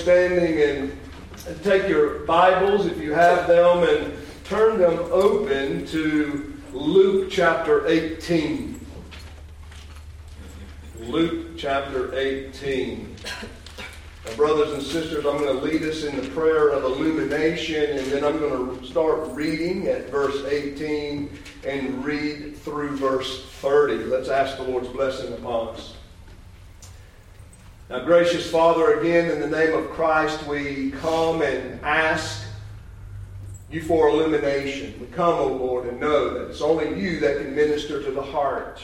standing and take your Bibles, if you have them, and turn them open to Luke chapter 18. Luke chapter 18. Now, brothers and sisters, I'm going to lead us in the prayer of illumination, and then I'm going to start reading at verse 18 and read through verse 30. Let's ask the Lord's blessing upon us. Now, gracious Father, again, in the name of Christ, we come and ask you for illumination. We come, O oh Lord, and know that it's only you that can minister to the heart.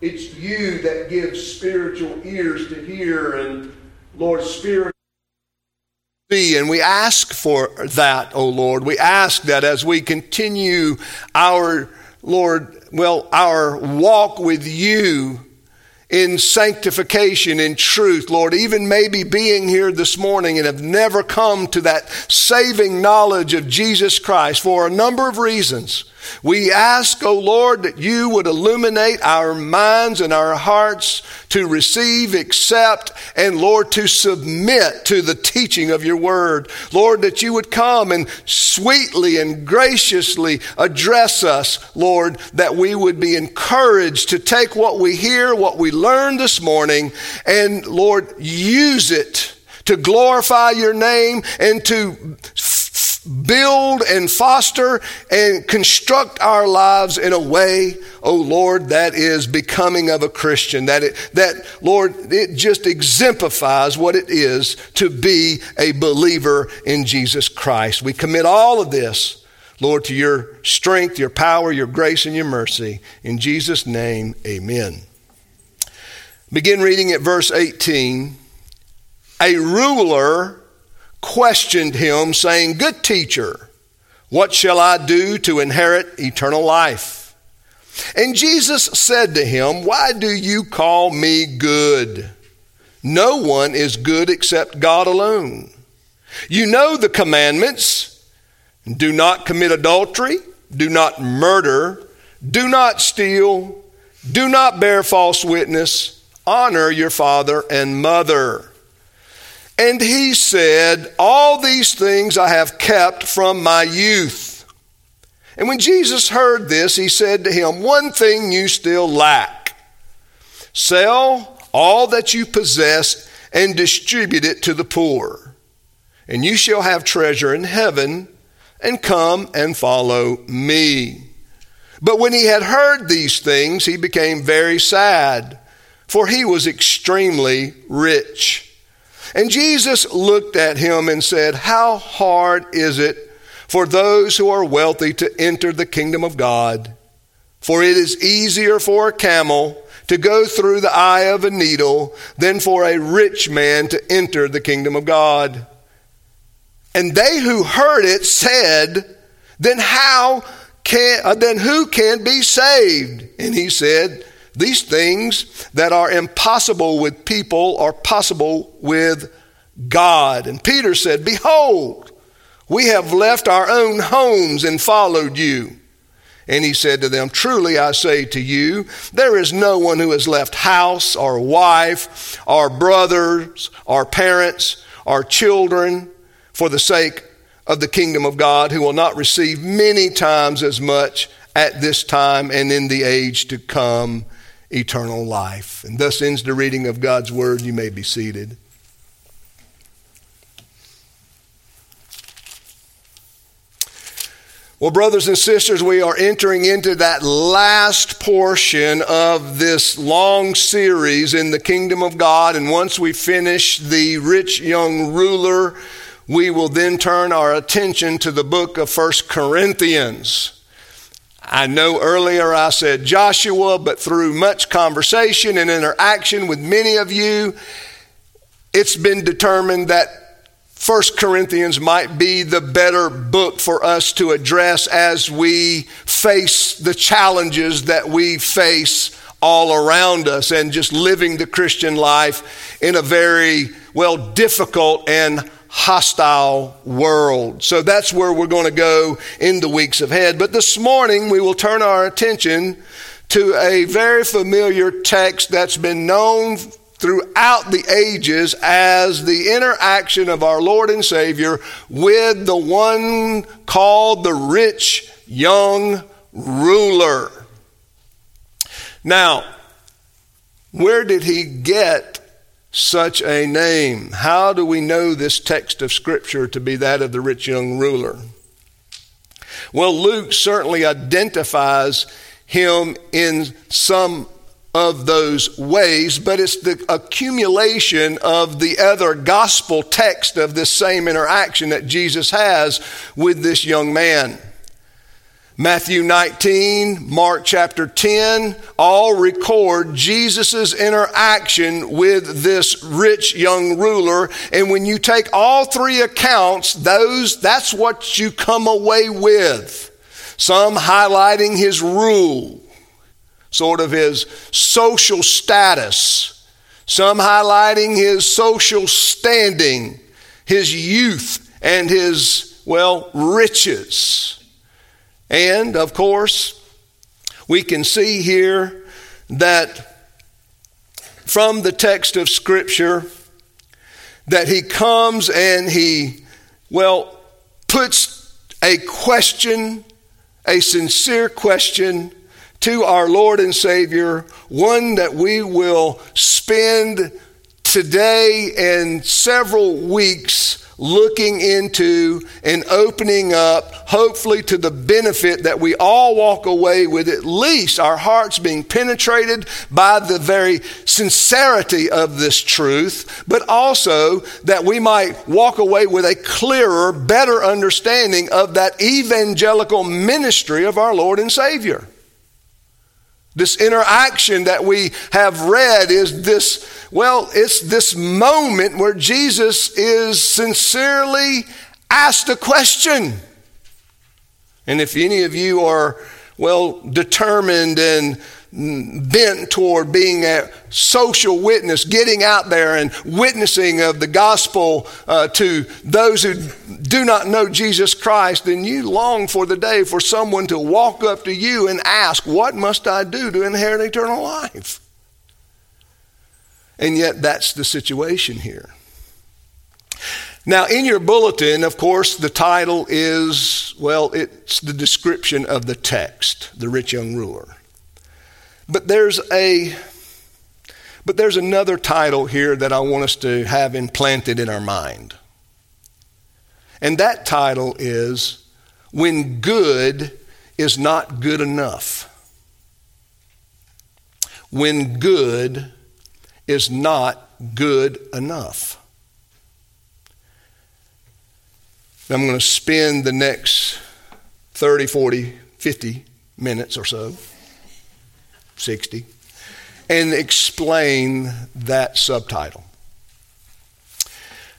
It's you that gives spiritual ears to hear and, Lord, spirit. Be, And we ask for that, O oh Lord. We ask that as we continue our, Lord, well, our walk with you, in sanctification, in truth, Lord, even maybe being here this morning and have never come to that saving knowledge of Jesus Christ for a number of reasons. We ask, O oh Lord, that you would illuminate our minds and our hearts to receive, accept, and Lord, to submit to the teaching of your word. Lord, that you would come and sweetly and graciously address us, Lord, that we would be encouraged to take what we hear, what we learned this morning, and Lord, use it to glorify your name and to build and foster and construct our lives in a way, oh Lord, that is becoming of a Christian. That it, that Lord, it just exemplifies what it is to be a believer in Jesus Christ. We commit all of this, Lord, to your strength, your power, your grace, and your mercy. In Jesus' name, amen. Begin reading at verse 18. A ruler questioned him, saying, Good teacher, what shall I do to inherit eternal life? And Jesus said to him, Why do you call me good? No one is good except God alone. You know the commandments do not commit adultery, do not murder, do not steal, do not bear false witness, honor your father and mother. And he said, All these things I have kept from my youth. And when Jesus heard this, he said to him, One thing you still lack. Sell all that you possess and distribute it to the poor, and you shall have treasure in heaven, and come and follow me. But when he had heard these things, he became very sad, for he was extremely rich. And Jesus looked at him and said, How hard is it for those who are wealthy to enter the kingdom of God? For it is easier for a camel to go through the eye of a needle than for a rich man to enter the kingdom of God. And they who heard it said, Then how can, uh, then who can be saved? And he said, these things that are impossible with people are possible with God. And Peter said, Behold, we have left our own homes and followed you. And he said to them, Truly I say to you, there is no one who has left house or wife or brothers or parents or children for the sake of the kingdom of God who will not receive many times as much at this time and in the age to come eternal life. And thus ends the reading of God's word. You may be seated. Well, brothers and sisters, we are entering into that last portion of this long series in the kingdom of God. And once we finish the rich young ruler, we will then turn our attention to the book of First Corinthians. I know earlier I said Joshua, but through much conversation and interaction with many of you, it's been determined that First Corinthians might be the better book for us to address as we face the challenges that we face all around us and just living the Christian life in a very, well, difficult and hostile world. So that's where we're going to go in the weeks ahead. But this morning we will turn our attention to a very familiar text that's been known throughout the ages as the interaction of our Lord and Savior with the one called the rich young ruler. Now, where did he get such a name? How do we know this text of Scripture to be that of the rich young ruler? Well, Luke certainly identifies him in some of those ways, but it's the accumulation of the other gospel text of this same interaction that Jesus has with this young man. Matthew 19, Mark chapter 10, all record Jesus' interaction with this rich young ruler. And when you take all three accounts, those, that's what you come away with. Some highlighting his rule, sort of his social status. Some highlighting his social standing, his youth, and his, well, riches. And of course, we can see here that from the text of Scripture that he comes and he, well, puts a question, a sincere question to our Lord and Savior, one that we will spend today and several weeks looking into and opening up, hopefully to the benefit that we all walk away with at least our hearts being penetrated by the very sincerity of this truth, but also that we might walk away with a clearer, better understanding of that evangelical ministry of our Lord and Savior. This interaction that we have read is this, well, it's this moment where Jesus is sincerely asked a question. And if any of you are, well, determined and bent toward being a social witness, getting out there and witnessing of the gospel uh, to those who do not know Jesus Christ, then you long for the day for someone to walk up to you and ask, What must I do to inherit eternal life? And yet, that's the situation here. Now, in your bulletin, of course, the title is, well, it's the description of the text, the rich young ruler. But there's a but there's another title here that I want us to have implanted in our mind. And that title is When Good is Not Good Enough. When Good is Not Good Enough. I'm going to spend the next 30, 40, 50 minutes or so 60, and explain that subtitle.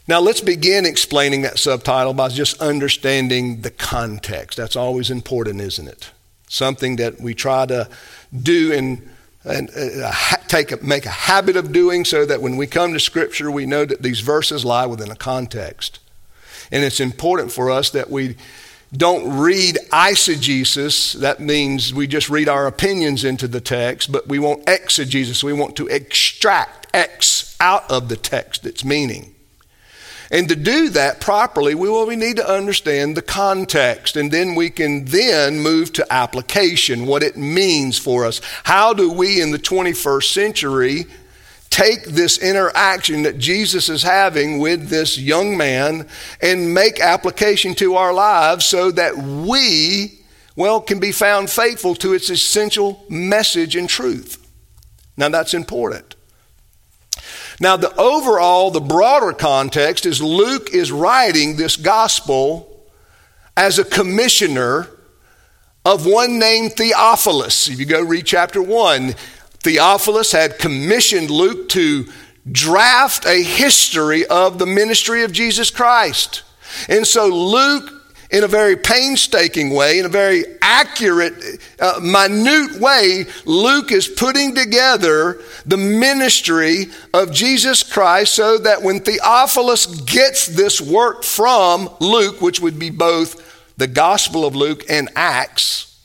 Now, let's begin explaining that subtitle by just understanding the context. That's always important, isn't it? Something that we try to do and, and uh, take a, make a habit of doing so that when we come to Scripture, we know that these verses lie within a context. And it's important for us that we don't read eisegesis. That means we just read our opinions into the text, but we want exegesis. We want to extract X out of the text, its meaning. And to do that properly, we, well, we need to understand the context, and then we can then move to application, what it means for us. How do we in the 21st century take this interaction that Jesus is having with this young man and make application to our lives so that we, well, can be found faithful to its essential message and truth. Now, that's important. Now, the overall, the broader context is Luke is writing this gospel as a commissioner of one named Theophilus. If you go read chapter 1, Theophilus had commissioned Luke to draft a history of the ministry of Jesus Christ. And so Luke, in a very painstaking way, in a very accurate, uh, minute way, Luke is putting together the ministry of Jesus Christ so that when Theophilus gets this work from Luke, which would be both the Gospel of Luke and Acts,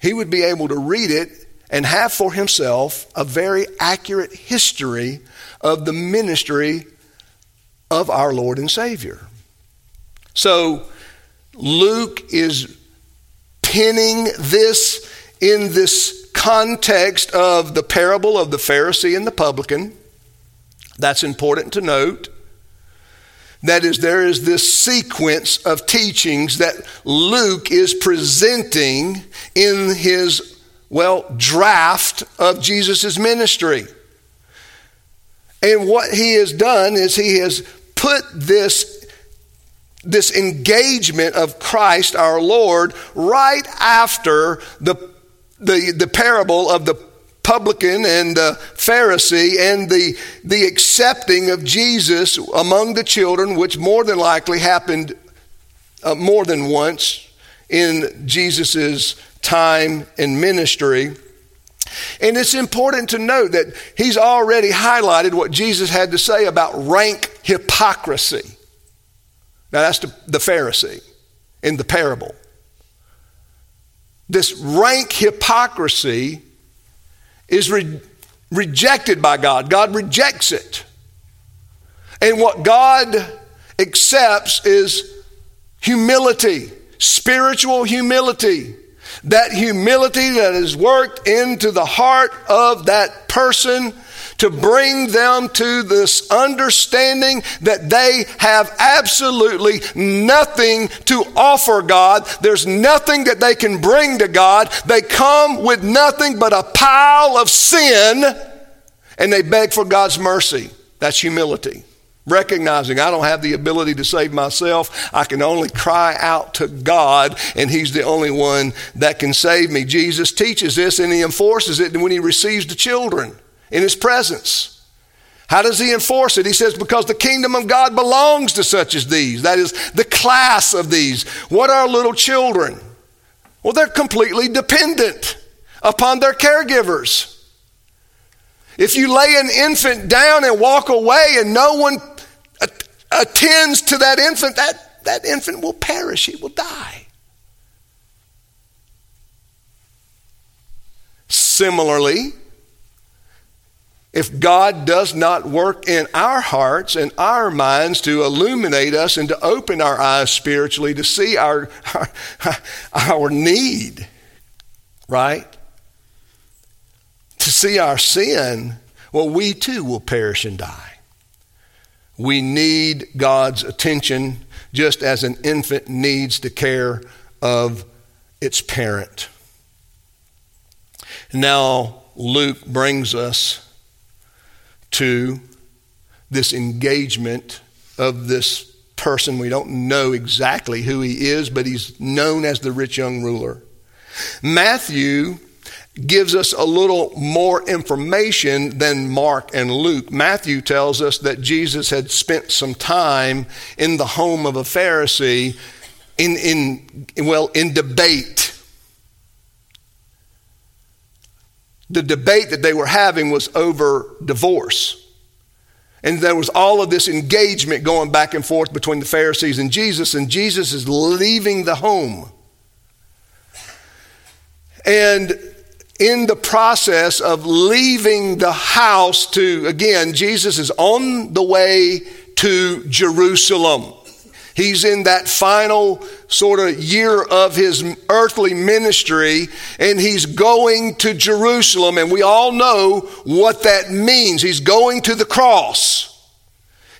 he would be able to read it and have for himself a very accurate history of the ministry of our Lord and Savior. So Luke is pinning this in this context of the parable of the Pharisee and the publican. That's important to note. That is, there is this sequence of teachings that Luke is presenting in his, well, draft of Jesus' ministry. And what he has done is he has put this, this engagement of Christ our Lord right after the, the, the parable of the publican and the Pharisee and the, the accepting of Jesus among the children, which more than likely happened uh, more than once in Jesus' time in ministry. And it's important to note that he's already highlighted what Jesus had to say about rank hypocrisy. Now, that's the, the Pharisee in the parable. This rank hypocrisy is re- rejected by God. God rejects it. And what God accepts is humility, spiritual humility. That humility that is worked into the heart of that person to bring them to this understanding that they have absolutely nothing to offer God. There's nothing that they can bring to God. They come with nothing but a pile of sin and they beg for God's mercy. That's humility. Recognizing I don't have the ability to save myself. I can only cry out to God, and He's the only one that can save me. Jesus teaches this and He enforces it when He receives the children in his presence. How does he enforce it? He says, because the kingdom of God belongs to such as these. That is the class of these. What are little children? Well, they're completely dependent upon their caregivers. If you lay an infant down and walk away and no one attends to that infant, that, that infant will perish, he will die. Similarly, if God does not work in our hearts and our minds to illuminate us and to open our eyes spiritually to see our, our, our need, right? To see our sin, well, we too will perish and die. We need God's attention just as an infant needs the care of its parent. Now, Luke brings us to this engagement of this person. We don't know exactly who he is, but he's known as the rich young ruler. Matthew gives us a little more information than Mark and Luke. Matthew tells us that Jesus had spent some time in the home of a Pharisee in, in well, in debate. the debate that they were having was over divorce. And there was all of this engagement going back and forth between the Pharisees and Jesus, and Jesus is leaving the home. And in the process of leaving the house to, again, Jesus is on the way to Jerusalem. He's in that final sort of year of his earthly ministry, and he's going to Jerusalem, and we all know what that means. He's going to the cross.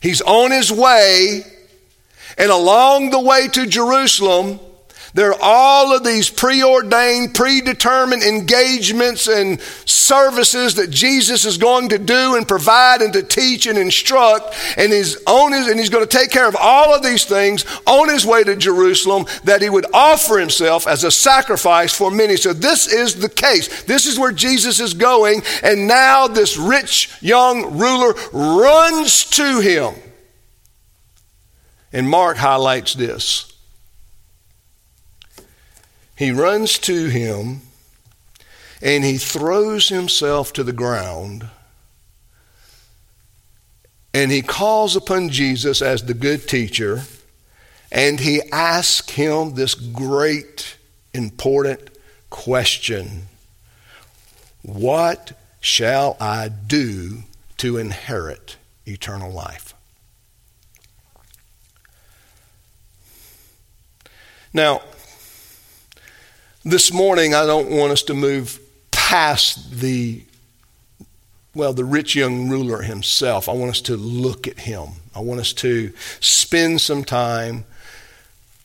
He's on his way, and along the way to Jerusalem, there are all of these preordained, predetermined engagements and services that Jesus is going to do and provide and to teach and instruct. And he's on his, and he's going to take care of all of these things on his way to Jerusalem that he would offer himself as a sacrifice for many. So this is the case. This is where Jesus is going. And now this rich young ruler runs to him. And Mark highlights this. He runs to him and he throws himself to the ground and he calls upon Jesus as the good teacher and he asks him this great, important question What shall I do to inherit eternal life? Now, this morning, I don't want us to move past the, well, the rich young ruler himself. I want us to look at him. I want us to spend some time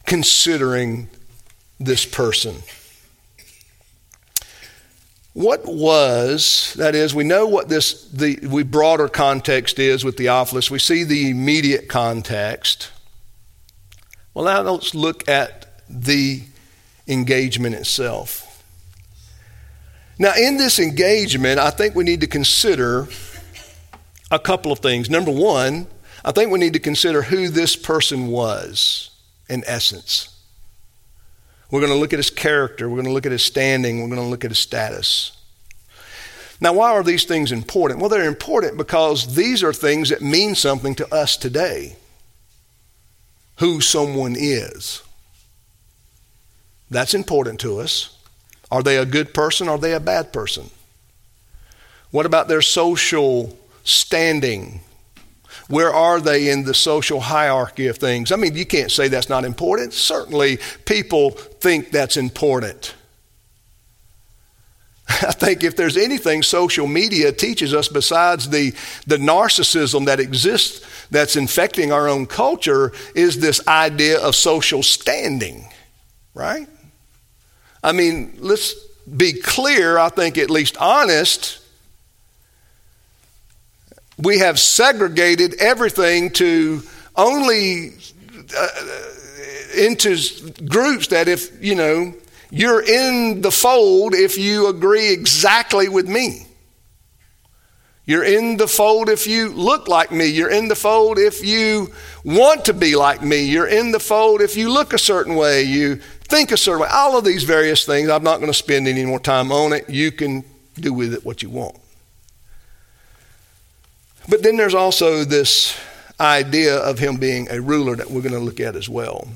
considering this person. What was, that is, we know what this, the we broader context is with Theophilus. We see the immediate context. Well, now let's look at the engagement itself. Now, in this engagement, I think we need to consider a couple of things. Number one, I think we need to consider who this person was in essence. We're going to look at his character. We're going to look at his standing. We're going to look at his status. Now, why are these things important? Well, they're important because these are things that mean something to us today. Who someone is. That's important to us. Are they a good person? Or are they a bad person? What about their social standing? Where are they in the social hierarchy of things? I mean, you can't say that's not important. Certainly, people think that's important. I think if there's anything social media teaches us besides the, the narcissism that exists that's infecting our own culture is this idea of social standing, right? I mean, let's be clear, I think at least honest we have segregated everything to only uh, into groups that if, you know, you're in the fold if you agree exactly with me. You're in the fold if you look like me. You're in the fold if you want to be like me. You're in the fold if you look a certain way, you think a certain way. All of these various things, I'm not going to spend any more time on it. You can do with it what you want. But then there's also this idea of him being a ruler that we're going to look at as well.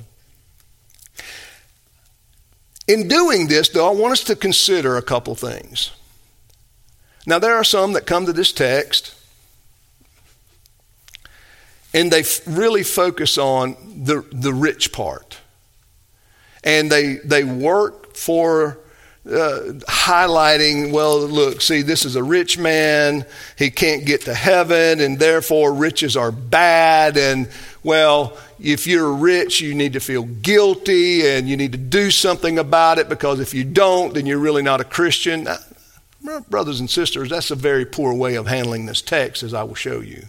In doing this, though, I want us to consider a couple things. Now, there are some that come to this text and they really focus on the, the rich part. And they, they work for uh, highlighting, well, look, see, this is a rich man. He can't get to heaven, and therefore riches are bad. And, well, if you're rich, you need to feel guilty and you need to do something about it because if you don't, then you're really not a Christian. Brothers and sisters, that's a very poor way of handling this text, as I will show you.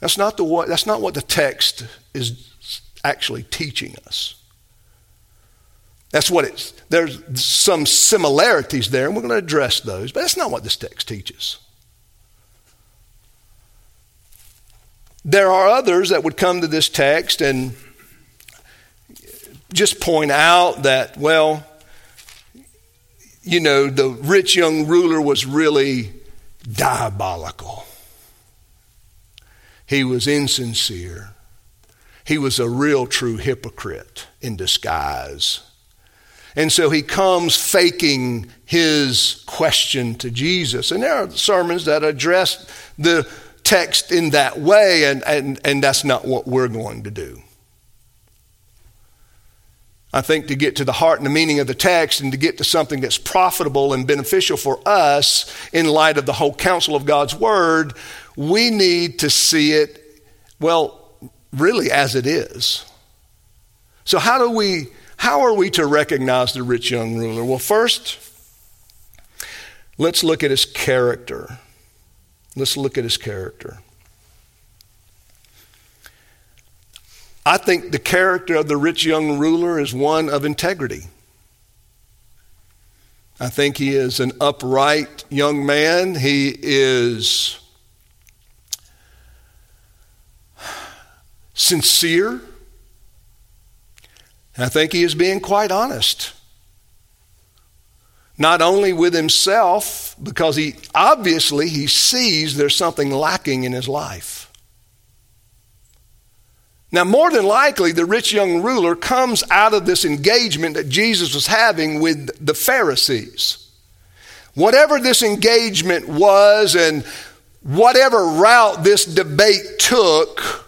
That's not, the, that's not what the text is actually teaching us. That's what it's, there's some similarities there, and we're going to address those, but that's not what this text teaches. There are others that would come to this text and just point out that, well, you know, the rich young ruler was really diabolical. He was insincere. He was a real true hypocrite in disguise. And so he comes faking his question to Jesus. And there are sermons that address the text in that way, and, and, and that's not what we're going to do. I think to get to the heart and the meaning of the text and to get to something that's profitable and beneficial for us in light of the whole counsel of God's Word, we need to see it, well, really as it is. So, how do we how are we to recognize the rich young ruler? Well, first, let's look at his character. Let's look at his character. I think the character of the rich young ruler is one of integrity. I think he is an upright young man. He is sincere. And I think he is being quite honest. Not only with himself, because he obviously he sees there's something lacking in his life. Now, more than likely, the rich young ruler comes out of this engagement that Jesus was having with the Pharisees. whatever this engagement was and whatever route this debate took,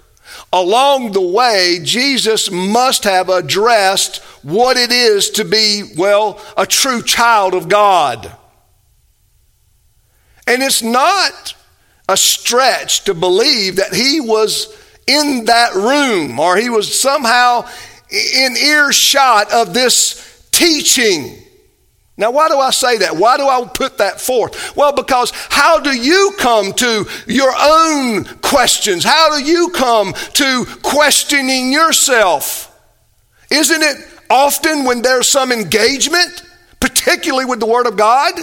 along the way, Jesus must have addressed what it is to be, well, a true child of God. And it's not a stretch to believe that he was in that room or he was somehow in earshot of this teaching. Now, why do I say that? Why do I put that forth? Well, because how do you come to your own questions? How do you come to questioning yourself? Isn't it often when there's some engagement, particularly with the Word of God?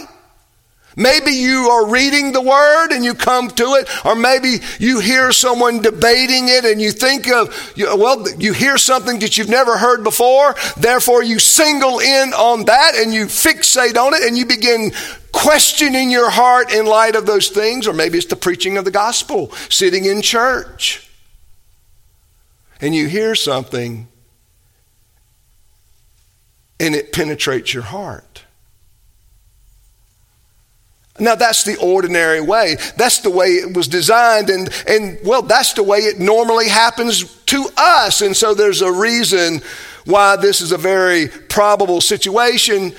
Maybe you are reading the word and you come to it, or maybe you hear someone debating it and you think of, well, you hear something that you've never heard before, therefore you single in on that and you fixate on it and you begin questioning your heart in light of those things, or maybe it's the preaching of the gospel, sitting in church. And you hear something and it penetrates your heart. Now that's the ordinary way. That's the way it was designed and and well that's the way it normally happens to us. And so there's a reason why this is a very probable situation.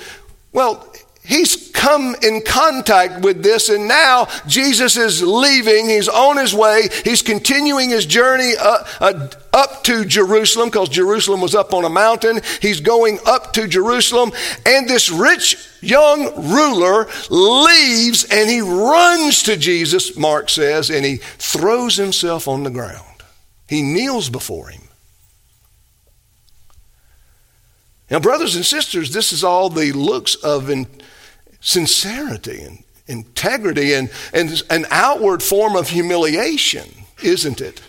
Well, he's come in contact with this, and now Jesus is leaving. He's on his way. He's continuing his journey uh, uh, up to Jerusalem because Jerusalem was up on a mountain. He's going up to Jerusalem, and this rich young ruler leaves and he runs to Jesus, Mark says, and he throws himself on the ground. He kneels before him. Now, brothers and sisters, this is all the looks of in, sincerity and integrity and, and an outward form of humiliation, isn't it?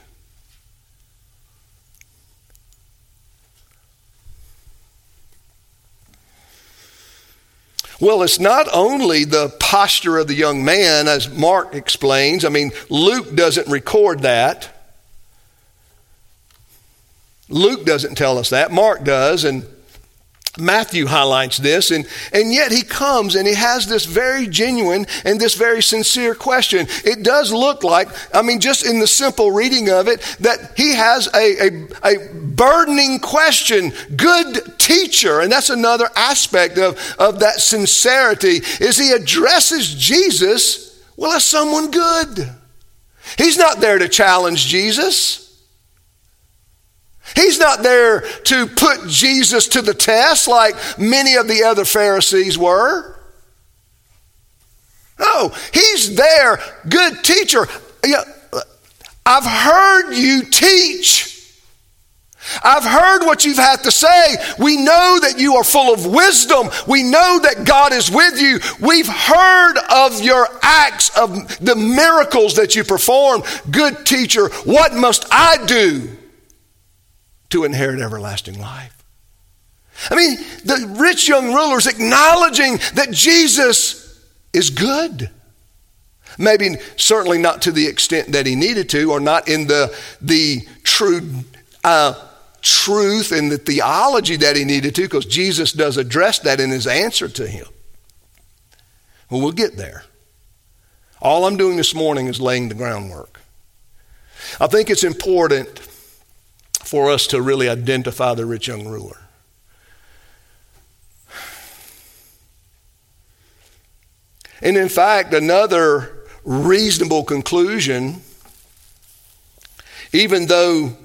Well, it's not only the posture of the young man, as Mark explains. I mean, Luke doesn't record that. Luke doesn't tell us that. Mark does. And Matthew highlights this, and, and yet he comes and he has this very genuine and this very sincere question. It does look like, I mean, just in the simple reading of it, that he has a, a, a burdening question. Good teacher, and that's another aspect of, of that sincerity, is he addresses Jesus, well, as someone good. He's not there to challenge Jesus. He's not there to put Jesus to the test like many of the other Pharisees were. No, he's there, good teacher. I've heard you teach. I've heard what you've had to say. We know that you are full of wisdom. We know that God is with you. We've heard of your acts, of the miracles that you perform. Good teacher, what must I do? To inherit everlasting life. I mean, the rich young ruler's acknowledging that Jesus is good. Maybe certainly not to the extent that he needed to, or not in the, the true uh, truth and the theology that he needed to, because Jesus does address that in his answer to him. Well, we'll get there. All I'm doing this morning is laying the groundwork. I think it's important for us to really identify the rich young ruler. And in fact, another reasonable conclusion, even though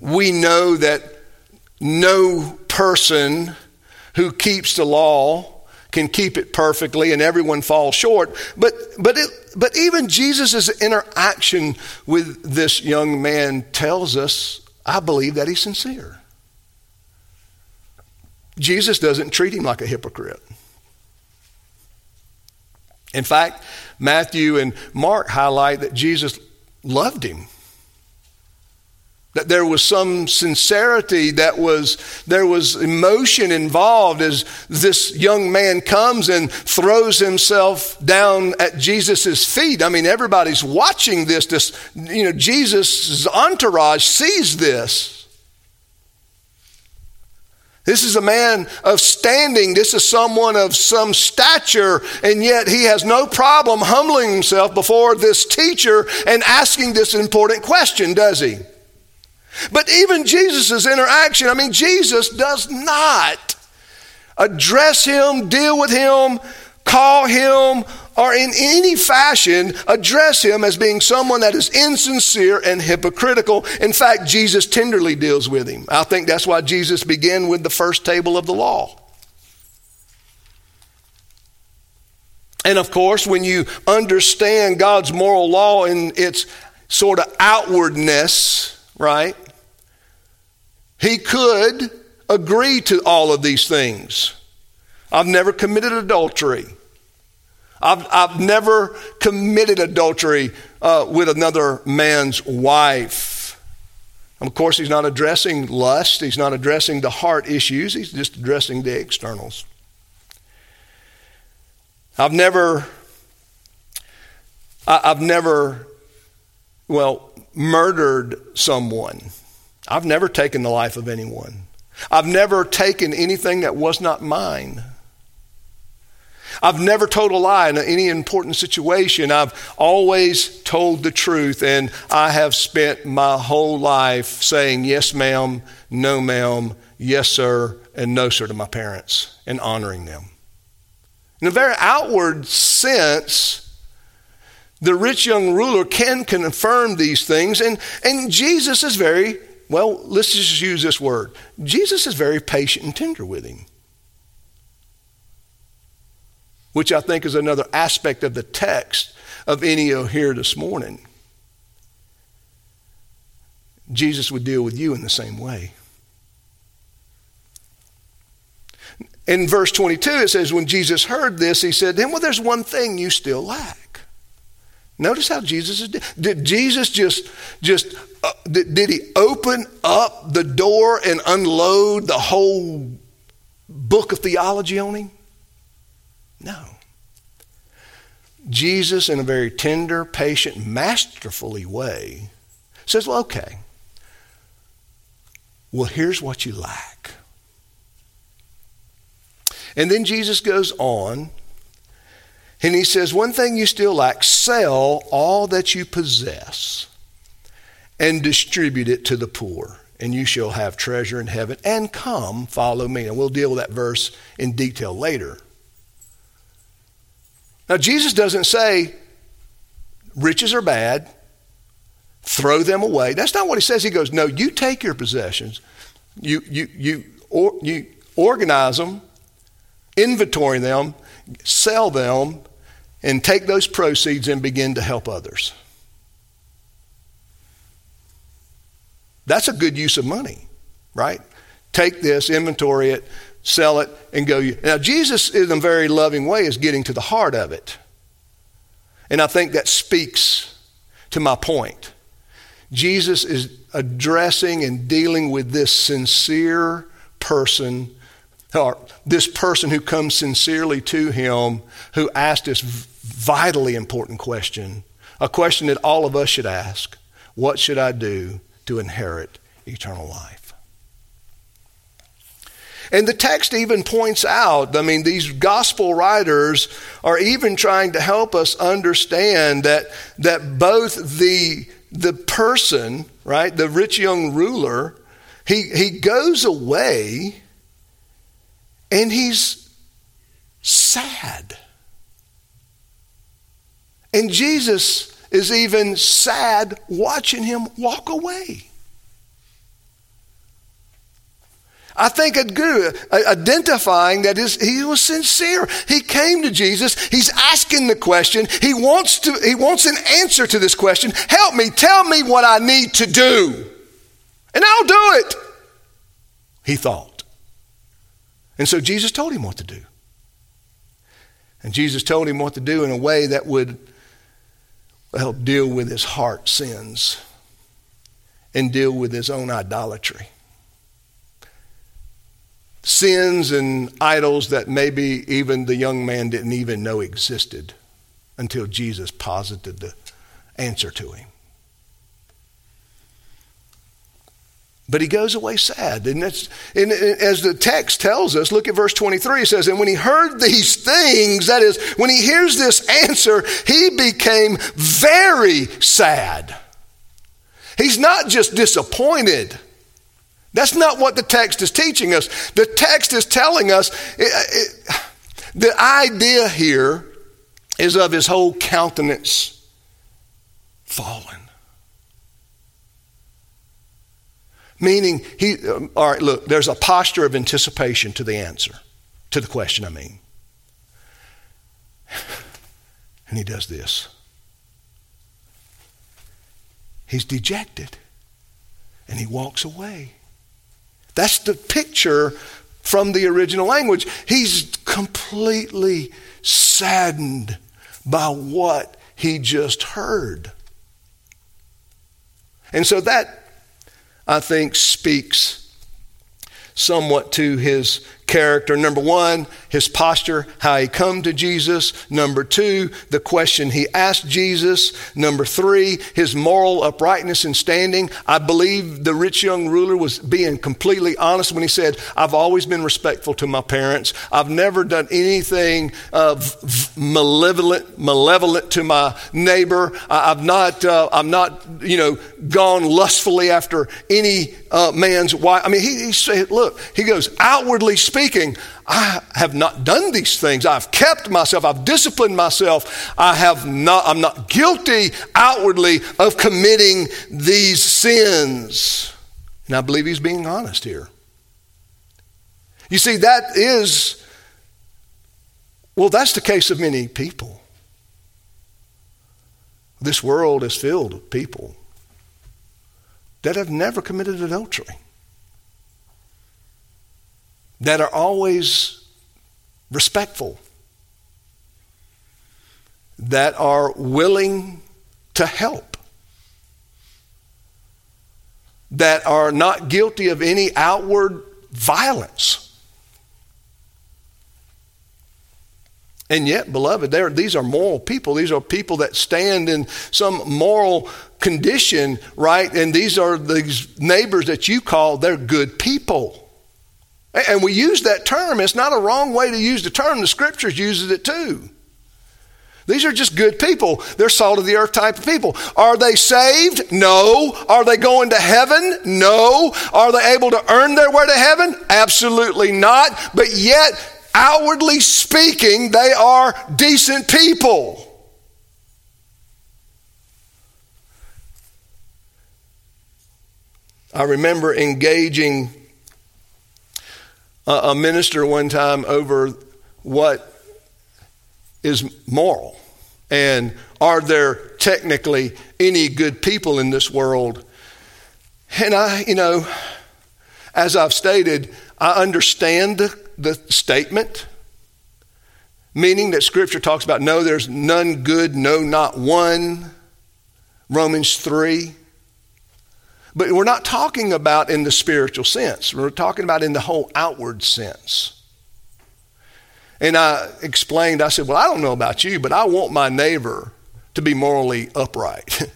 we know that no person who keeps the law can keep it perfectly and everyone falls short, but, but, it, but even Jesus' interaction with this young man tells us I believe that he's sincere. Jesus doesn't treat him like a hypocrite. In fact, Matthew and Mark highlight that Jesus loved him. That there was some sincerity, that was there was emotion involved as this young man comes and throws himself down at Jesus' feet. I mean, everybody's watching this. This, you know, Jesus' entourage sees this. This is a man of standing. This is someone of some stature, and yet he has no problem humbling himself before this teacher and asking this important question, does he? But even Jesus' interaction, I mean, Jesus does not address him, deal with him, call him, or in any fashion address him as being someone that is insincere and hypocritical. In fact, Jesus tenderly deals with him. I think that's why Jesus began with the first table of the law. And of course, when you understand God's moral law in its sort of outwardness, right? He could agree to all of these things. I've never committed adultery. I've, I've never committed adultery uh, with another man's wife. And of course, he's not addressing lust, he's not addressing the heart issues, he's just addressing the externals. I've never, I, I've never, well, murdered someone. I've never taken the life of anyone. I've never taken anything that was not mine. I've never told a lie in any important situation. I've always told the truth, and I have spent my whole life saying yes, ma'am, no, ma'am, yes, sir, and no, sir to my parents and honoring them. In a very outward sense, the rich young ruler can confirm these things, and, and Jesus is very, well, let's just use this word. Jesus is very patient and tender with him which I think is another aspect of the text of Enio here this morning. Jesus would deal with you in the same way. In verse 22, it says, When Jesus heard this, he said, Then, well, there's one thing you still lack. Notice how Jesus is. Did Jesus just, just uh, did, did he open up the door and unload the whole book of theology on him? No. Jesus, in a very tender, patient, masterfully way, says, Well, okay. Well, here's what you lack. And then Jesus goes on and he says, One thing you still lack sell all that you possess and distribute it to the poor, and you shall have treasure in heaven. And come, follow me. And we'll deal with that verse in detail later. Now, Jesus doesn't say riches are bad, throw them away. That's not what he says. He goes, No, you take your possessions, you, you, you, or, you organize them, inventory them, sell them, and take those proceeds and begin to help others. That's a good use of money, right? Take this, inventory it, sell it, and go. Now, Jesus, in a very loving way, is getting to the heart of it. And I think that speaks to my point. Jesus is addressing and dealing with this sincere person, or this person who comes sincerely to him, who asked this vitally important question, a question that all of us should ask What should I do to inherit eternal life? And the text even points out, I mean, these gospel writers are even trying to help us understand that, that both the, the person, right, the rich young ruler, he, he goes away and he's sad. And Jesus is even sad watching him walk away. I think identifying that he was sincere. He came to Jesus. He's asking the question. He wants to he wants an answer to this question. Help me, tell me what I need to do. And I'll do it. He thought. And so Jesus told him what to do. And Jesus told him what to do in a way that would help deal with his heart sins and deal with his own idolatry sins and idols that maybe even the young man didn't even know existed until Jesus posited the answer to him. But he goes away sad. And, and as the text tells us, look at verse 23. It says, And when he heard these things, that is, when he hears this answer, he became very sad. He's not just disappointed. That's not what the text is teaching us. The text is telling us it, it, the idea here is of his whole countenance fallen. Meaning, he, um, all right, look, there's a posture of anticipation to the answer, to the question, I mean. And he does this. He's dejected and he walks away. That's the picture from the original language. He's completely saddened by what he just heard. And so that I think, speaks somewhat to his character. Number one, his posture, how he come to Jesus. Number two, the question he asked Jesus. Number three, his moral uprightness and standing. I believe the rich young ruler was being completely honest when he said, I've always been respectful to my parents. I've never done anything malevolent, malevolent to my neighbor. I've not, uh, I'm not, you know, gone lustfully after any uh, man's wife. I mean, he, he said, look, he goes, outwardly speaking, I have not done these things. I've kept myself. I've disciplined myself. I have not, I'm not guilty outwardly of committing these sins. And I believe he's being honest here. You see, that is, well, that's the case of many people. This world is filled with people that have never committed adultery that are always respectful, that are willing to help, that are not guilty of any outward violence. And yet, beloved, these are moral people. These are people that stand in some moral condition, right? And these are these neighbors that you call, they're good people. And we use that term. It's not a wrong way to use the term. The scriptures uses it too. These are just good people. They're salt of the earth type of people. Are they saved? No. Are they going to heaven? No. Are they able to earn their way to heaven? Absolutely not. But yet, outwardly speaking, they are decent people. I remember engaging a minister one time over what is moral and are there technically any good people in this world? And I, you know, as I've stated, I understand the, the statement, meaning that Scripture talks about no, there's none good, no, not one. Romans 3. But we're not talking about in the spiritual sense, we're talking about in the whole outward sense. And I explained, I said, Well, I don't know about you, but I want my neighbor to be morally upright.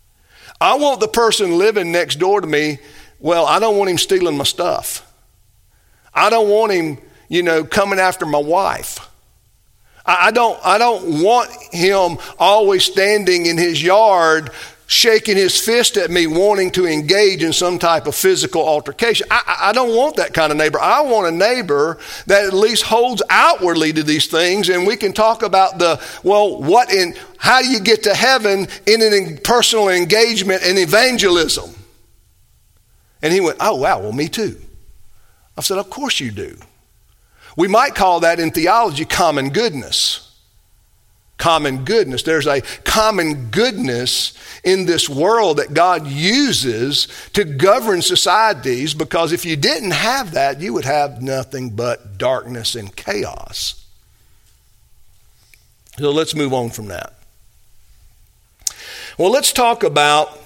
I want the person living next door to me, well, I don't want him stealing my stuff. I don't want him, you know, coming after my wife. I don't, I don't want him always standing in his yard shaking his fist at me, wanting to engage in some type of physical altercation. I, I, don't want that kind of neighbor. I want a neighbor that at least holds outwardly to these things, and we can talk about the well, what in how do you get to heaven in an personal engagement and evangelism? And he went, Oh wow, well me too. I said, Of course you do. We might call that in theology common goodness common goodness. There's a common goodness in this world that God uses to govern societies because if you didn't have that, you would have nothing but darkness and chaos. So let's move on from that. Well, let's talk about.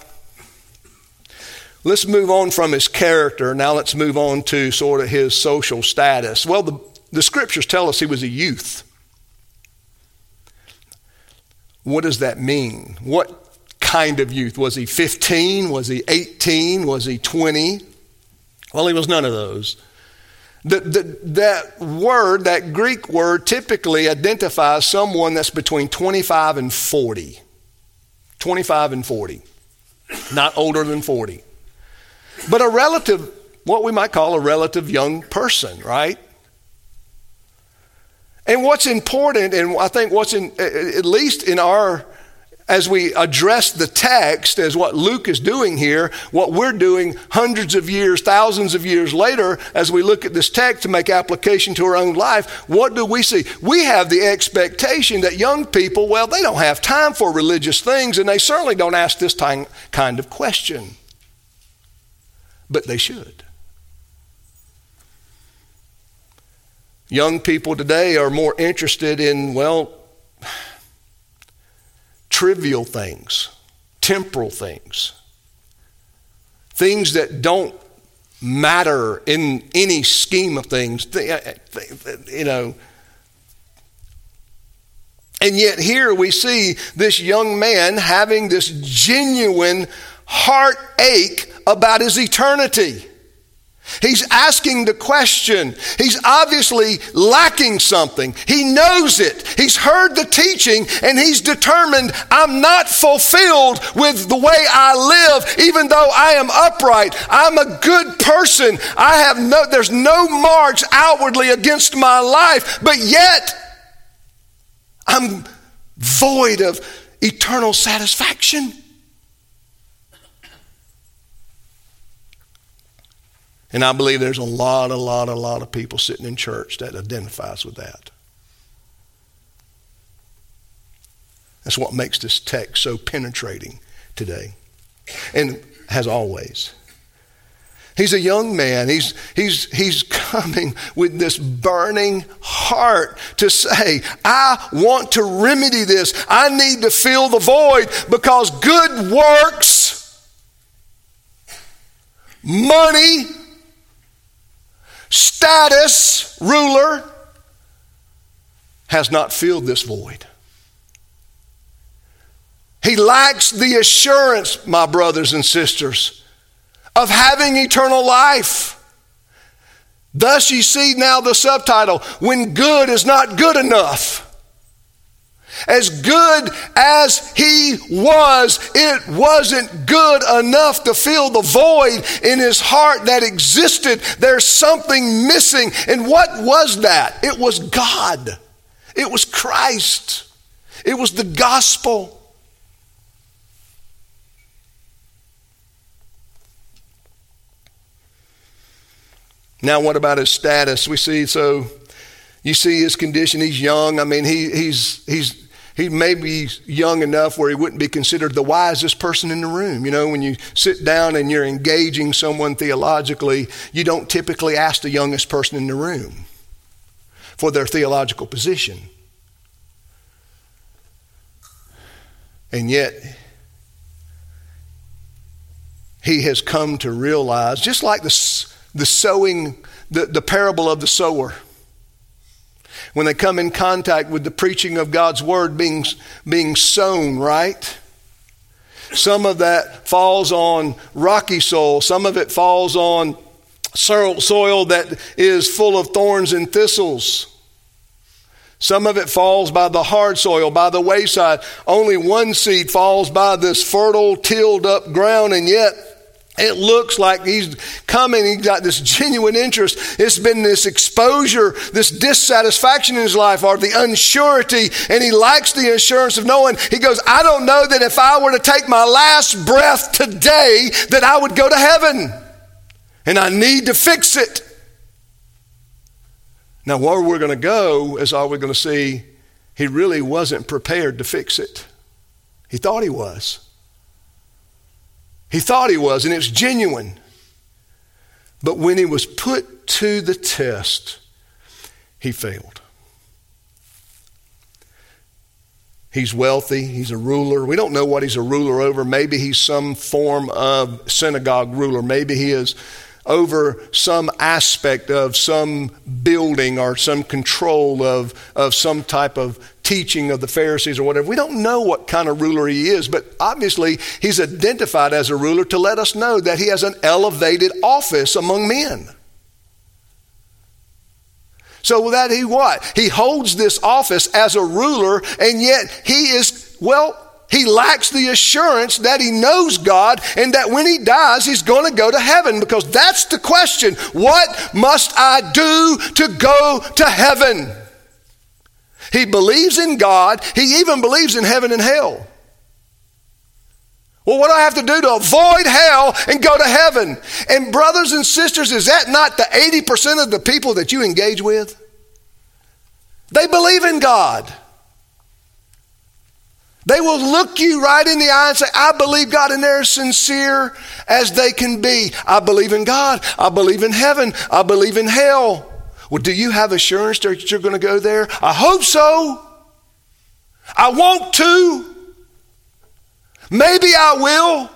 Let's move on from his character. Now let's move on to sort of his social status. Well, the, the scriptures tell us he was a youth. What does that mean? What kind of youth? Was he 15? Was he 18? Was he 20? Well, he was none of those. The, the, that word, that Greek word, typically identifies someone that's between 25 and 40. 25 and 40, not older than 40. But a relative, what we might call a relative young person, right? And what's important, and I think what's in, at least in our as we address the text, as what Luke is doing here, what we're doing hundreds of years, thousands of years later, as we look at this text to make application to our own life, what do we see? We have the expectation that young people, well, they don't have time for religious things, and they certainly don't ask this kind of question. But they should. Young people today are more interested in, well, trivial things, temporal things, things that don't matter in any scheme of things, uh, you know. And yet, here we see this young man having this genuine heartache about his eternity. He's asking the question. He's obviously lacking something. He knows it. He's heard the teaching and he's determined I'm not fulfilled with the way I live, even though I am upright. I'm a good person. I have no, there's no marks outwardly against my life, but yet I'm void of eternal satisfaction. And I believe there's a lot, a lot, a lot of people sitting in church that identifies with that. That's what makes this text so penetrating today. And has always. He's a young man. He's, he's, he's coming with this burning heart to say, I want to remedy this. I need to fill the void because good works, money, status, ruler, has not filled this void. He lacks the assurance, my brothers and sisters, of having eternal life. Thus, you see now the subtitle when good is not good enough. As good as he was, it wasn't good enough to fill the void in his heart that existed. There's something missing. And what was that? It was God, it was Christ, it was the gospel. Now, what about his status? We see so you see his condition. He's young. I mean, he, he's, he's, he may be young enough where he wouldn't be considered the wisest person in the room. You know, when you sit down and you're engaging someone theologically, you don't typically ask the youngest person in the room for their theological position. And yet, he has come to realize, just like the, the sowing, the, the parable of the sower when they come in contact with the preaching of God's word being, being sown, right? Some of that falls on rocky soil, some of it falls on soil that is full of thorns and thistles. Some of it falls by the hard soil, by the wayside. Only one seed falls by this fertile, tilled up ground, and yet it looks like he's coming, he's got this genuine interest. It's been this exposure, this dissatisfaction in his life, or the unsurety, and he likes the assurance of knowing. He goes, I don't know that if I were to take my last breath today, that I would go to heaven. And I need to fix it. Now, where we're going to go is all we're going to see, he really wasn't prepared to fix it. He thought he was. He thought he was, and it was genuine. But when he was put to the test, he failed. He's wealthy, he's a ruler. We don't know what he's a ruler over. Maybe he's some form of synagogue ruler. Maybe he is over some aspect of some building or some control of, of some type of teaching of the Pharisees or whatever. We don't know what kind of ruler he is, but obviously he's identified as a ruler to let us know that he has an elevated office among men. So that he what? He holds this office as a ruler, and yet he is, well, he lacks the assurance that he knows God and that when he dies, he's going to go to heaven because that's the question. What must I do to go to heaven? He believes in God, he even believes in heaven and hell. Well, what do I have to do to avoid hell and go to heaven? And, brothers and sisters, is that not the 80% of the people that you engage with? They believe in God. They will look you right in the eye and say, I believe God, and they're as sincere as they can be. I believe in God. I believe in heaven. I believe in hell. Well, do you have assurance that you're going to go there? I hope so. I want to. Maybe I will.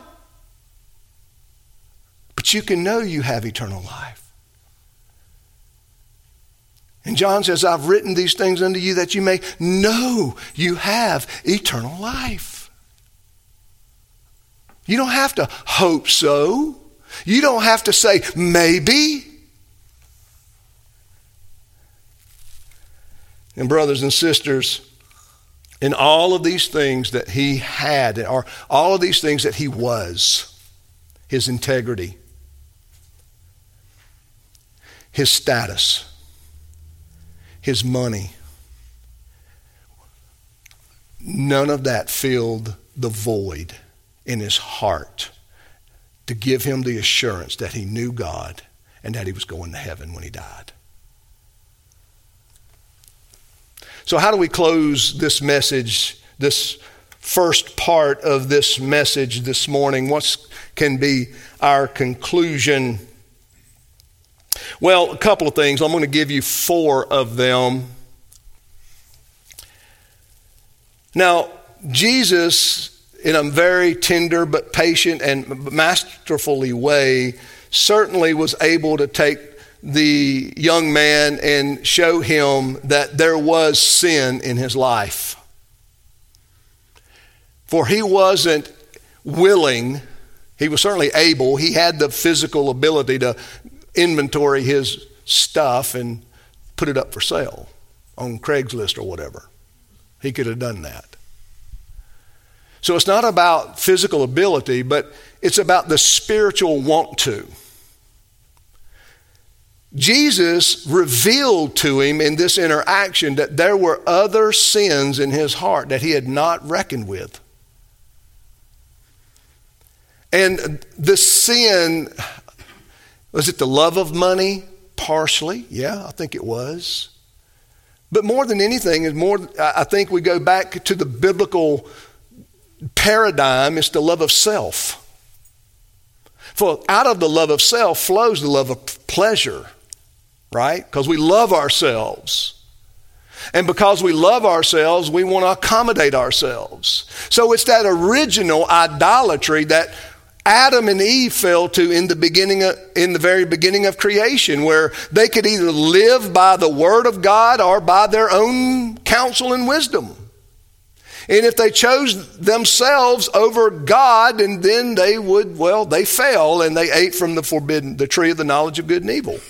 But you can know you have eternal life. And John says, I've written these things unto you that you may know you have eternal life. You don't have to hope so. You don't have to say maybe. And, brothers and sisters, in all of these things that he had, or all of these things that he was, his integrity, his status, his money. None of that filled the void in his heart to give him the assurance that he knew God and that he was going to heaven when he died. So, how do we close this message, this first part of this message this morning? What can be our conclusion? Well, a couple of things. I'm going to give you four of them. Now, Jesus, in a very tender but patient and masterfully way, certainly was able to take the young man and show him that there was sin in his life. For he wasn't willing, he was certainly able, he had the physical ability to inventory his stuff and put it up for sale on Craigslist or whatever. He could have done that. So it's not about physical ability, but it's about the spiritual want to. Jesus revealed to him in this interaction that there were other sins in his heart that he had not reckoned with. And the sin was it the love of money? Partially, yeah, I think it was. But more than anything, is more. I think we go back to the biblical paradigm. It's the love of self. For out of the love of self flows the love of pleasure, right? Because we love ourselves. And because we love ourselves, we want to accommodate ourselves. So it's that original idolatry that Adam and Eve fell to in the beginning of, in the very beginning of creation where they could either live by the word of God or by their own counsel and wisdom. And if they chose themselves over God, and then they would, well, they fell and they ate from the forbidden, the tree of the knowledge of good and evil.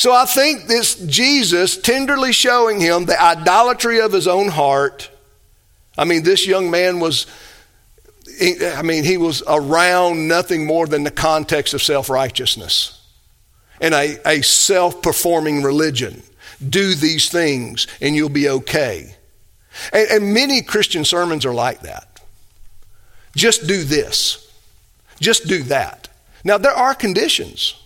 So I think this Jesus tenderly showing him the idolatry of his own heart. I mean, this young man was I mean, he was around nothing more than the context of self righteousness and a, a self performing religion. Do these things and you'll be okay. And, and many Christian sermons are like that. Just do this, just do that. Now, there are conditions.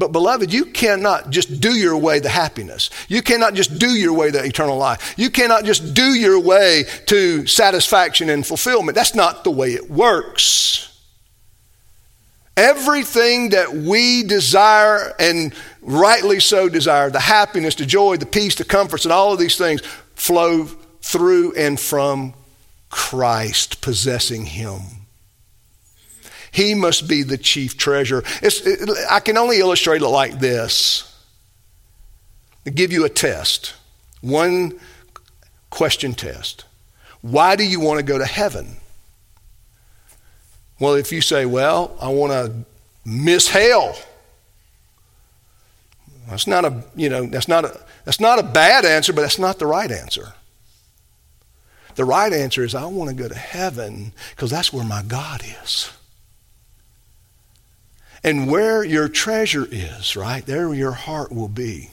But, beloved, you cannot just do your way to happiness. You cannot just do your way to eternal life. You cannot just do your way to satisfaction and fulfillment. That's not the way it works. Everything that we desire, and rightly so desire, the happiness, the joy, the peace, the comforts, and all of these things flow through and from Christ possessing Him. He must be the chief treasure. It, I can only illustrate it like this. I give you a test, one question test. Why do you want to go to heaven? Well, if you say, well, I want to miss hell. That's not a, you know, that's not a, that's not a bad answer, but that's not the right answer. The right answer is I want to go to heaven because that's where my God is. And where your treasure is, right, there your heart will be.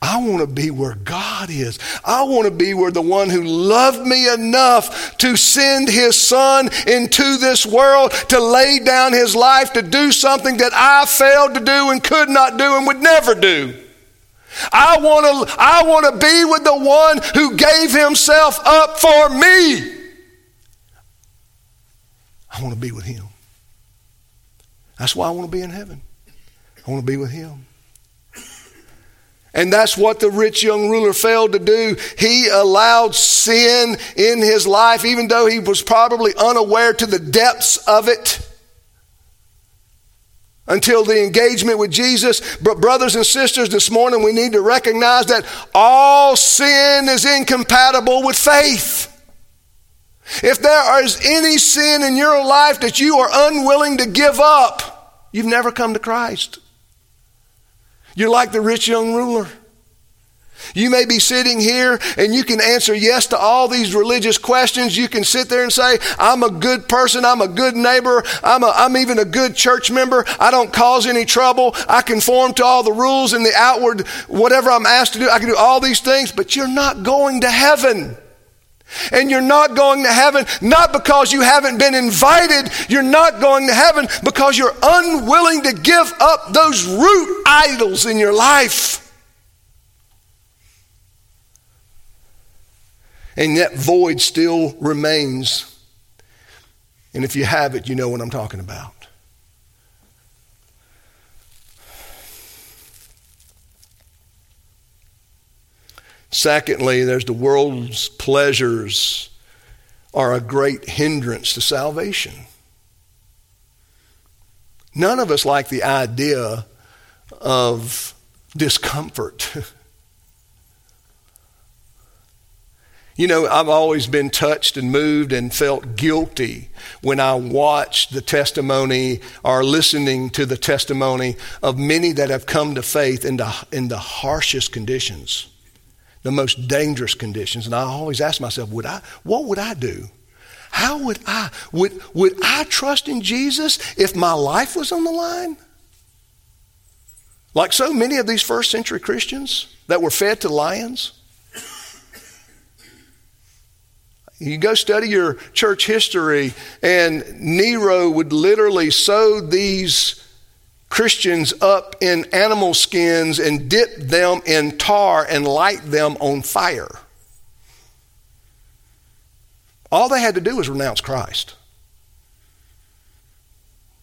I want to be where God is. I want to be where the one who loved me enough to send his son into this world to lay down his life to do something that I failed to do and could not do and would never do. I want to, I want to be with the one who gave himself up for me. I want to be with him. That's why I want to be in heaven. I want to be with him. And that's what the rich young ruler failed to do. He allowed sin in his life, even though he was probably unaware to the depths of it until the engagement with Jesus. But, brothers and sisters, this morning we need to recognize that all sin is incompatible with faith. If there is any sin in your life that you are unwilling to give up, you've never come to Christ. You're like the rich young ruler. You may be sitting here and you can answer yes to all these religious questions. You can sit there and say, I'm a good person. I'm a good neighbor. I'm, a, I'm even a good church member. I don't cause any trouble. I conform to all the rules and the outward, whatever I'm asked to do. I can do all these things, but you're not going to heaven. And you're not going to heaven not because you haven't been invited. You're not going to heaven because you're unwilling to give up those root idols in your life. And that void still remains. And if you have it, you know what I'm talking about. Secondly, there's the world's pleasures are a great hindrance to salvation. None of us like the idea of discomfort. You know, I've always been touched and moved and felt guilty when I watched the testimony or listening to the testimony of many that have come to faith in the, in the harshest conditions the most dangerous conditions. And I always ask myself, would I, what would I do? How would I, would, would I trust in Jesus if my life was on the line? Like so many of these first century Christians that were fed to lions. You go study your church history, and Nero would literally sew these Christians up in animal skins and dip them in tar and light them on fire. All they had to do was renounce Christ.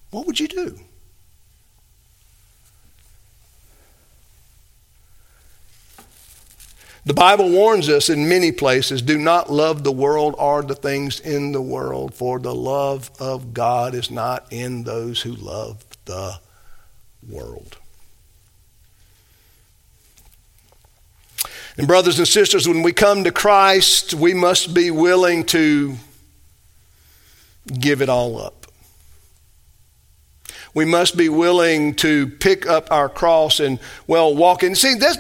What would you do? The Bible warns us in many places do not love the world or the things in the world, for the love of God is not in those who love the world. And, brothers and sisters, when we come to Christ, we must be willing to give it all up. We must be willing to pick up our cross and, well, walk in. See, this,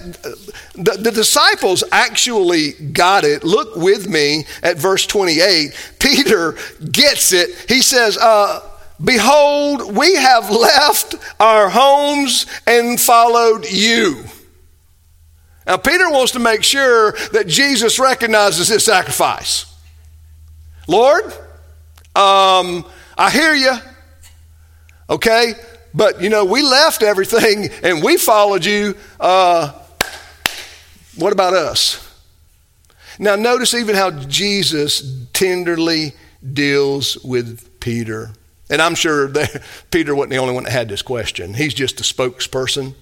the, the disciples actually got it. Look with me at verse 28. Peter gets it. He says, uh, Behold, we have left our homes and followed you. Now, Peter wants to make sure that Jesus recognizes his sacrifice. Lord, um, I hear you, okay? But, you know, we left everything and we followed you. Uh, what about us? Now, notice even how Jesus tenderly deals with Peter. And I'm sure that Peter wasn't the only one that had this question. He's just a spokesperson.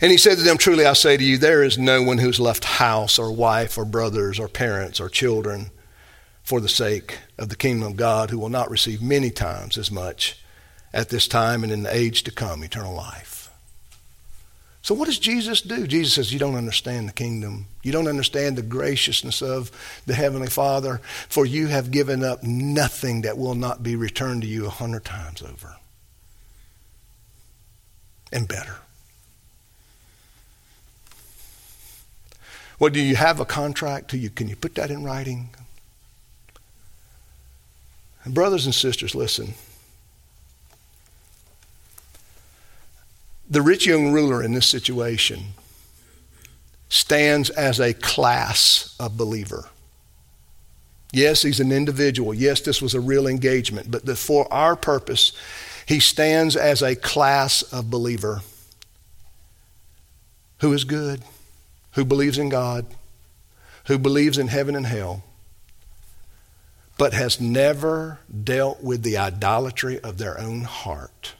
And he said to them, Truly I say to you, there is no one who's left house or wife or brothers or parents or children for the sake of the kingdom of God who will not receive many times as much at this time and in the age to come eternal life. So, what does Jesus do? Jesus says, You don't understand the kingdom. You don't understand the graciousness of the Heavenly Father, for you have given up nothing that will not be returned to you a hundred times over. And better. Well, do you have a contract? Do you, can you put that in writing? And brothers and sisters, listen. The rich young ruler in this situation stands as a class of believer. Yes, he's an individual. Yes, this was a real engagement. But for our purpose, he stands as a class of believer who is good who believes in God, who believes in heaven and hell, but has never dealt with the idolatry of their own heart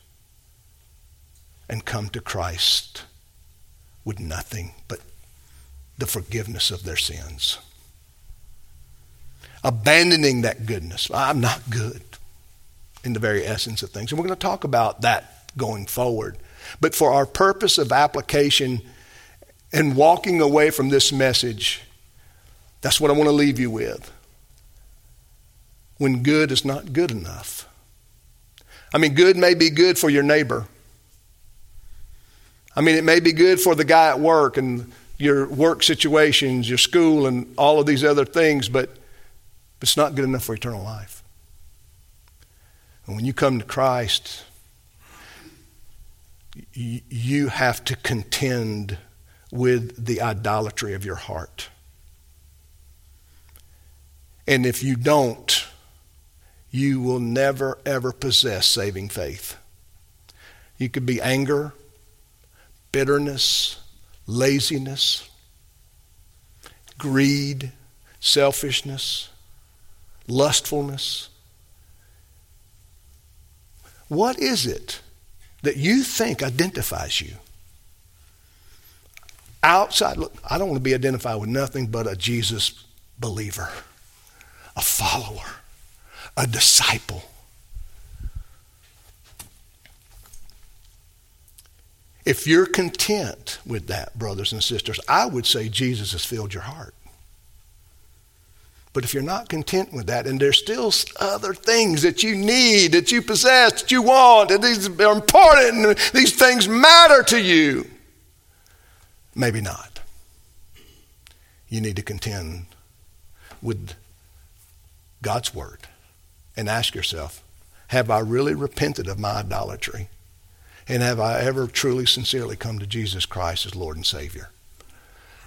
and come to Christ with nothing but the forgiveness of their sins. Abandoning that goodness. I'm not good in the very essence of things. And we're going to talk about that going forward. But for our purpose of application, and walking away from this message, that's what I want to leave you with. When good is not good enough. I mean, good may be good for your neighbor. I mean, it may be good for the guy at work and your work situations, your school, and all of these other things, but it's not good enough for eternal life. And when you come to Christ, you have to contend with the idolatry of your heart. And if you don't, you will never, ever possess saving faith. You could be anger, bitterness, laziness, greed, selfishness, lustfulness. What is it that you think identifies you? outside, look, I don't want to be identified with nothing but a Jesus believer, a follower, a disciple. If you're content with that, brothers and sisters, I would say Jesus has filled your heart. But if you're not content with that, and there's still other things that you need, that you possess, that you want, and these are important, and these things matter to you, Maybe not. You need to contend with God's Word and ask yourself Have I really repented of my idolatry? And have I ever truly, sincerely come to Jesus Christ as Lord and Savior?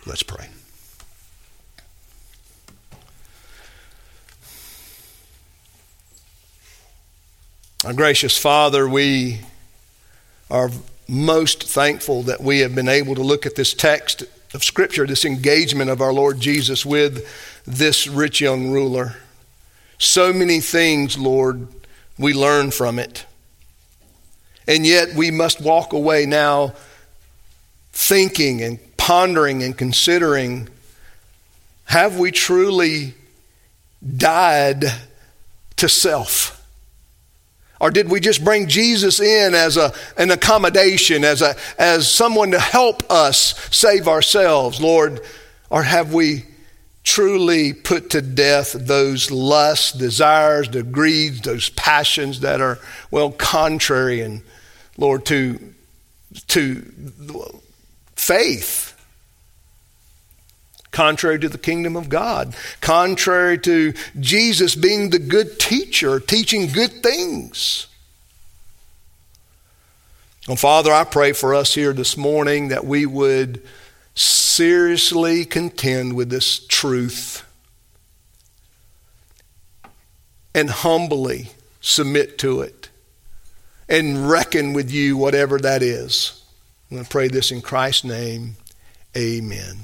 Let's pray. Our gracious Father, we are most thankful that we have been able to look at this text of Scripture, this engagement of our Lord Jesus with this rich young ruler. So many things, Lord, we learn from it. And yet we must walk away now thinking and pondering and considering have we truly died to self? Or did we just bring Jesus in as a, an accommodation, as, a, as someone to help us save ourselves, Lord? Or have we truly put to death those lusts, desires, the greeds, those passions that are, well, contrary and, Lord, to, to faith? contrary to the kingdom of God, contrary to Jesus being the good teacher, teaching good things. And Father, I pray for us here this morning that we would seriously contend with this truth and humbly submit to it and reckon with you, whatever that is. I'm going to pray this in Christ's name. Amen.